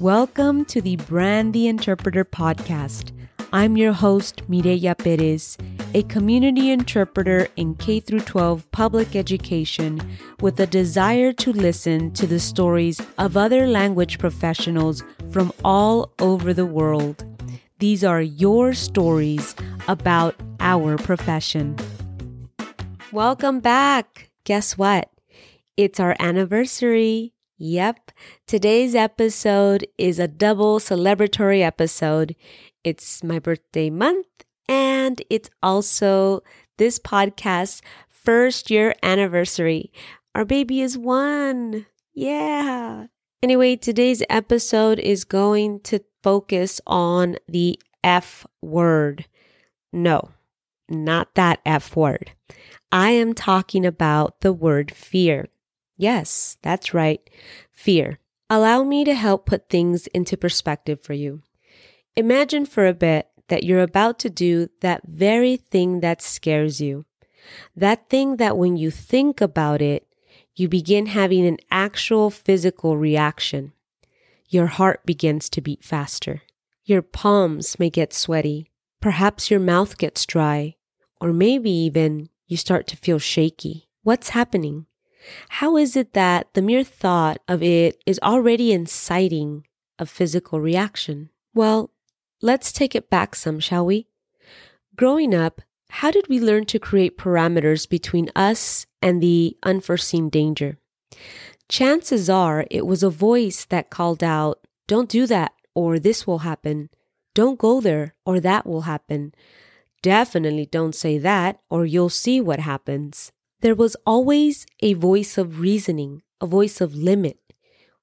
Welcome to the Brand the Interpreter podcast. I'm your host, Mireya Perez, a community interpreter in K 12 public education with a desire to listen to the stories of other language professionals from all over the world. These are your stories about our profession. Welcome back. Guess what? It's our anniversary. Yep. Today's episode is a double celebratory episode. It's my birthday month and it's also this podcast's first year anniversary. Our baby is one. Yeah. Anyway, today's episode is going to focus on the F word. No, not that F word. I am talking about the word fear. Yes, that's right. Fear. Allow me to help put things into perspective for you. Imagine for a bit that you're about to do that very thing that scares you. That thing that when you think about it, you begin having an actual physical reaction. Your heart begins to beat faster. Your palms may get sweaty. Perhaps your mouth gets dry. Or maybe even you start to feel shaky. What's happening? How is it that the mere thought of it is already inciting a physical reaction? Well, let's take it back some, shall we? Growing up, how did we learn to create parameters between us and the unforeseen danger? Chances are it was a voice that called out, Don't do that, or this will happen. Don't go there, or that will happen. Definitely don't say that, or you'll see what happens. There was always a voice of reasoning, a voice of limit.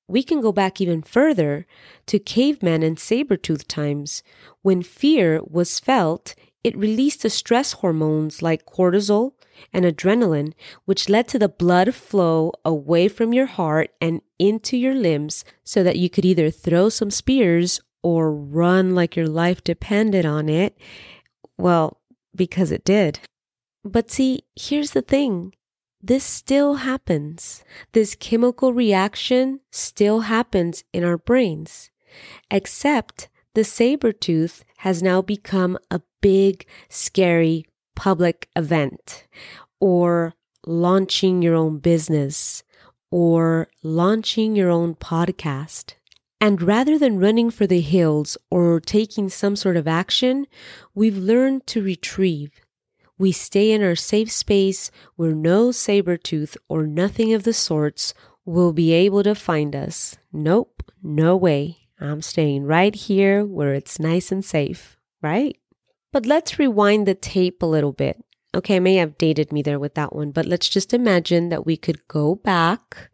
We can go back even further to caveman and saber-tooth times. When fear was felt, it released the stress hormones like cortisol and adrenaline, which led to the blood flow away from your heart and into your limbs so that you could either throw some spears or run like your life depended on it. Well, because it did. But see, here's the thing. This still happens. This chemical reaction still happens in our brains, except the saber tooth has now become a big, scary public event or launching your own business or launching your own podcast. And rather than running for the hills or taking some sort of action, we've learned to retrieve we stay in our safe space where no saber tooth or nothing of the sorts will be able to find us. Nope, no way. I'm staying right here where it's nice and safe, right? But let's rewind the tape a little bit. Okay, I may have dated me there with that one, but let's just imagine that we could go back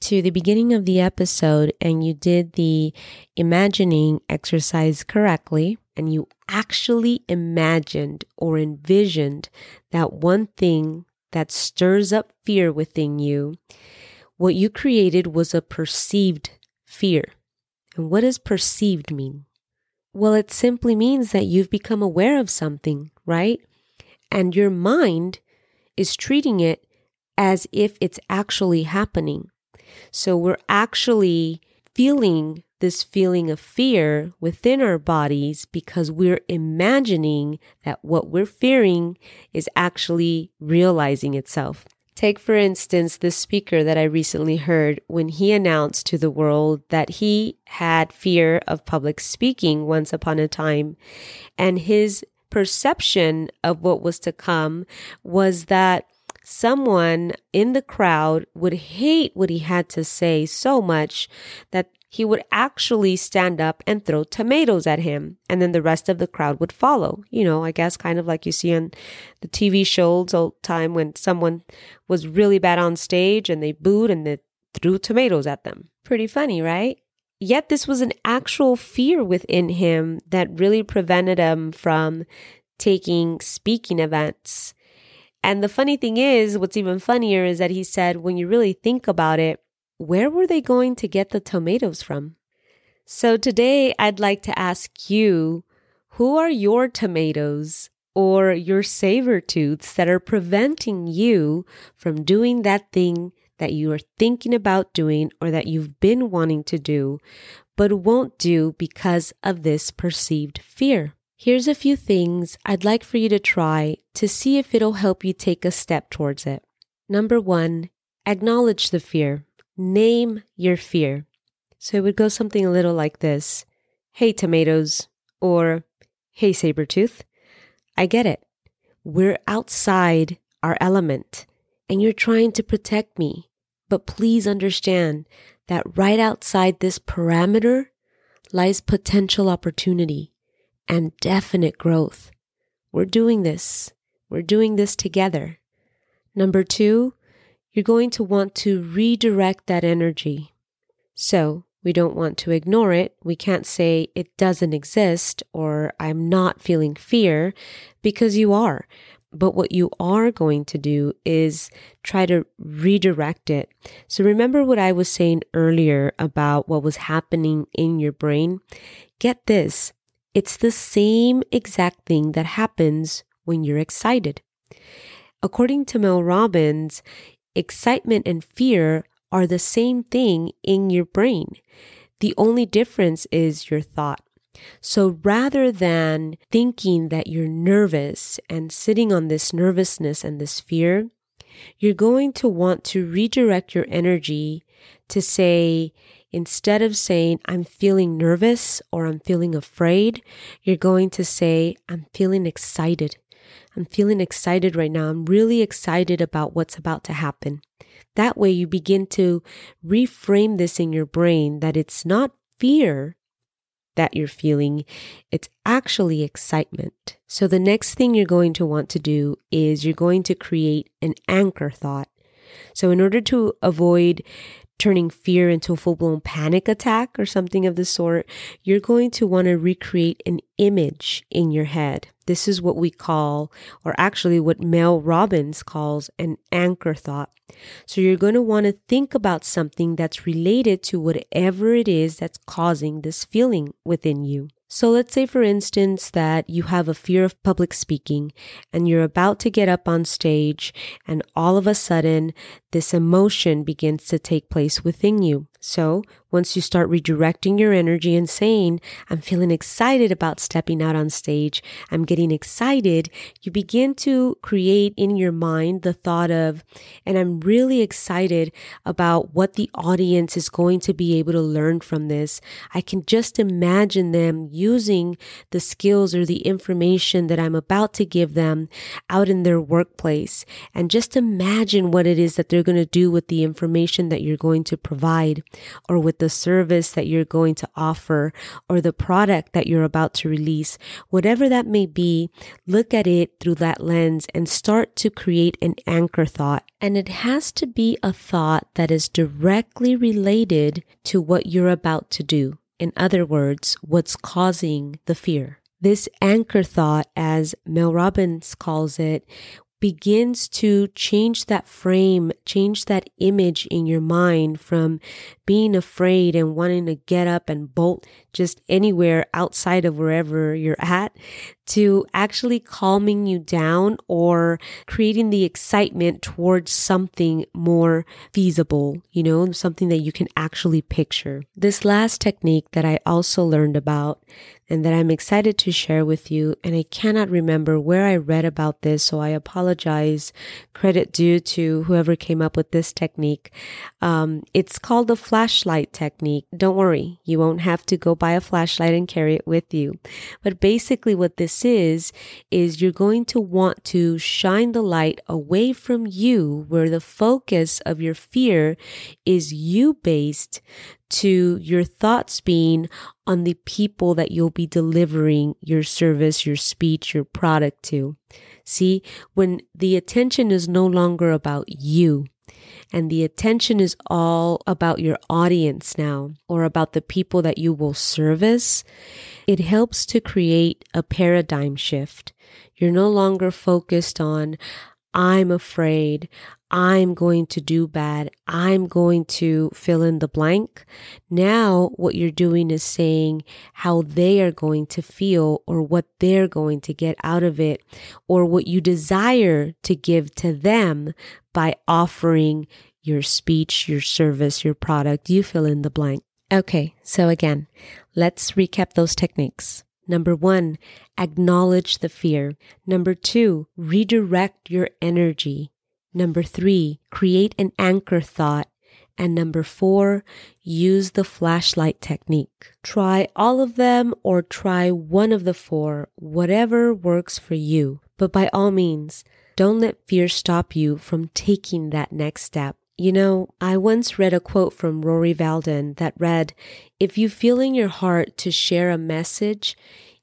to the beginning of the episode and you did the imagining exercise correctly and you actually imagined or envisioned that one thing that stirs up fear within you, what you created was a perceived fear. And what does perceived mean? Well, it simply means that you've become aware of something, right? And your mind is treating it as if it's actually happening. So we're actually feeling this feeling of fear within our bodies because we're imagining that what we're fearing is actually realizing itself. Take, for instance, the speaker that I recently heard when he announced to the world that he had fear of public speaking once upon a time. And his perception of what was to come was that someone in the crowd would hate what he had to say so much that he would actually stand up and throw tomatoes at him. And then the rest of the crowd would follow. You know, I guess kind of like you see on the TV shows old time when someone was really bad on stage and they booed and they threw tomatoes at them. Pretty funny, right? Yet this was an actual fear within him that really prevented him from taking speaking events. And the funny thing is, what's even funnier is that he said, when you really think about it, where were they going to get the tomatoes from? So today I'd like to ask you who are your tomatoes or your saber tooths that are preventing you from doing that thing that you are thinking about doing or that you've been wanting to do, but won't do because of this perceived fear. Here's a few things I'd like for you to try to see if it'll help you take a step towards it. Number one, acknowledge the fear. Name your fear. So it would go something a little like this Hey, tomatoes, or Hey, saber tooth. I get it. We're outside our element, and you're trying to protect me. But please understand that right outside this parameter lies potential opportunity and definite growth. We're doing this. We're doing this together. Number two, you're going to want to redirect that energy. So we don't want to ignore it. We can't say it doesn't exist or I'm not feeling fear because you are. But what you are going to do is try to redirect it. So remember what I was saying earlier about what was happening in your brain? Get this. It's the same exact thing that happens when you're excited. According to Mel Robbins, excitement and fear are the same thing in your brain. The only difference is your thought. So rather than thinking that you're nervous and sitting on this nervousness and this fear, you're going to want to redirect your energy to say, instead of saying, I'm feeling nervous or I'm feeling afraid, you're going to say, I'm feeling excited. I'm feeling excited right now. I'm really excited about what's about to happen. That way you begin to reframe this in your brain that it's not fear that you're feeling, it's actually excitement. So the next thing you're going to want to do is you're going to create an anchor thought. So in order to avoid turning fear into a full blown panic attack or something of the sort, you're going to want to recreate an image in your head. This is what we call, or actually what Mel Robbins calls an anchor thought. So you're going to want to think about something that's related to whatever it is that's causing this feeling within you. So let's say, for instance, that you have a fear of public speaking and you're about to get up on stage and all of a sudden this emotion begins to take place within you. So once you start redirecting your energy and saying, I'm feeling excited about stepping out on stage, I'm getting excited, you begin to create in your mind the thought of, and I'm really excited about what the audience is going to be able to learn from this. I can just imagine them using the skills or the information that I'm about to give them out in their workplace. And just imagine what it is that they're going to do with the information that you're going to provide or with the service that you're going to offer or the product that you're about to release, whatever that may be, look at it through that lens and start to create an anchor thought. And it has to be a thought that is directly related to what you're about to do. In other words, what's causing the fear. This anchor thought, as Mel Robbins calls it, begins to change that frame, change that image in your mind from being afraid and wanting to get up and bolt just anywhere outside of wherever you're at to actually calming you down or creating the excitement towards something more feasible, you know, something that you can actually picture. This last technique that I also learned about and that I'm excited to share with you. And I cannot remember where I read about this, so I apologize. Credit due to whoever came up with this technique. Um, it's called the flashlight technique. Don't worry, you won't have to go buy a flashlight and carry it with you. But basically, what this is, is you're going to want to shine the light away from you, where the focus of your fear is you based to your thoughts being on the people that you'll be delivering your service, your speech, your product to. See, when the attention is no longer about you, and the attention is all about your audience now or about the people that you will service, it helps to create a paradigm shift. You're no longer focused on, I'm afraid. I'm going to do bad. I'm going to fill in the blank. Now, what you're doing is saying how they are going to feel or what they're going to get out of it or what you desire to give to them by offering your speech, your service, your product. You fill in the blank. Okay, so again, let's recap those techniques. Number one, acknowledge the fear. Number two, redirect your energy. Number three, create an anchor thought. And number four, use the flashlight technique. Try all of them or try one of the four, whatever works for you. But by all means, don't let fear stop you from taking that next step. You know, I once read a quote from Rory Vaden that read, If you feel in your heart to share a message,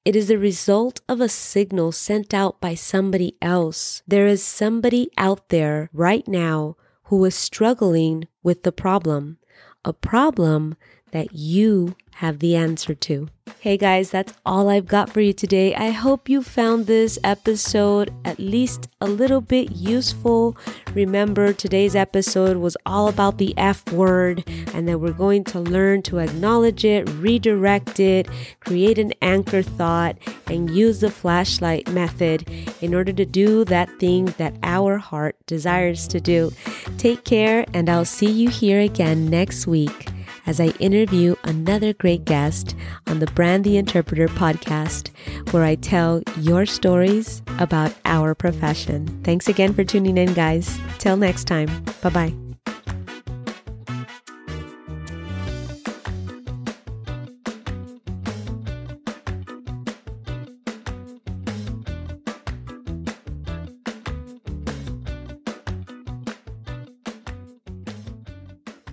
it is the result of a signal sent out by somebody else. There is somebody out there right now who is struggling with the problem, a problem that you have the answer to. Hey guys, that's all I've got for you today. I hope you found this episode at least a little bit useful. Remember, today's episode was all about the F word, and that we're going to learn to acknowledge it, redirect it, create an anchor thought, and use the flashlight method in order to do that thing that our heart desires to do. Take care, and I'll see you here again next week as I interview another great guest on the Brand the Interpreter podcast, where I tell your stories about our profession. Thanks again for tuning in, guys. Till next time. Bye bye.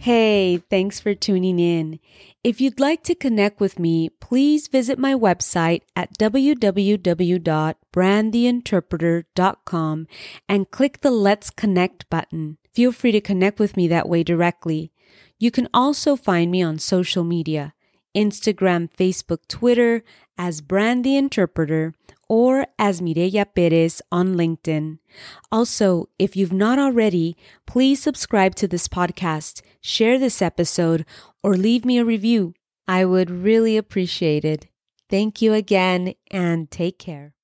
Hey, thanks for tuning in. If you'd like to connect with me, please visit my website at www.brandtheinterpreter.com and click the Let's Connect button. Feel free to connect with me that way directly. You can also find me on social media Instagram, Facebook, Twitter as Brand the Interpreter or as Mireya Perez on LinkedIn. Also, if you've not already, please subscribe to this podcast, share this episode, or leave me a review. I would really appreciate it. Thank you again and take care.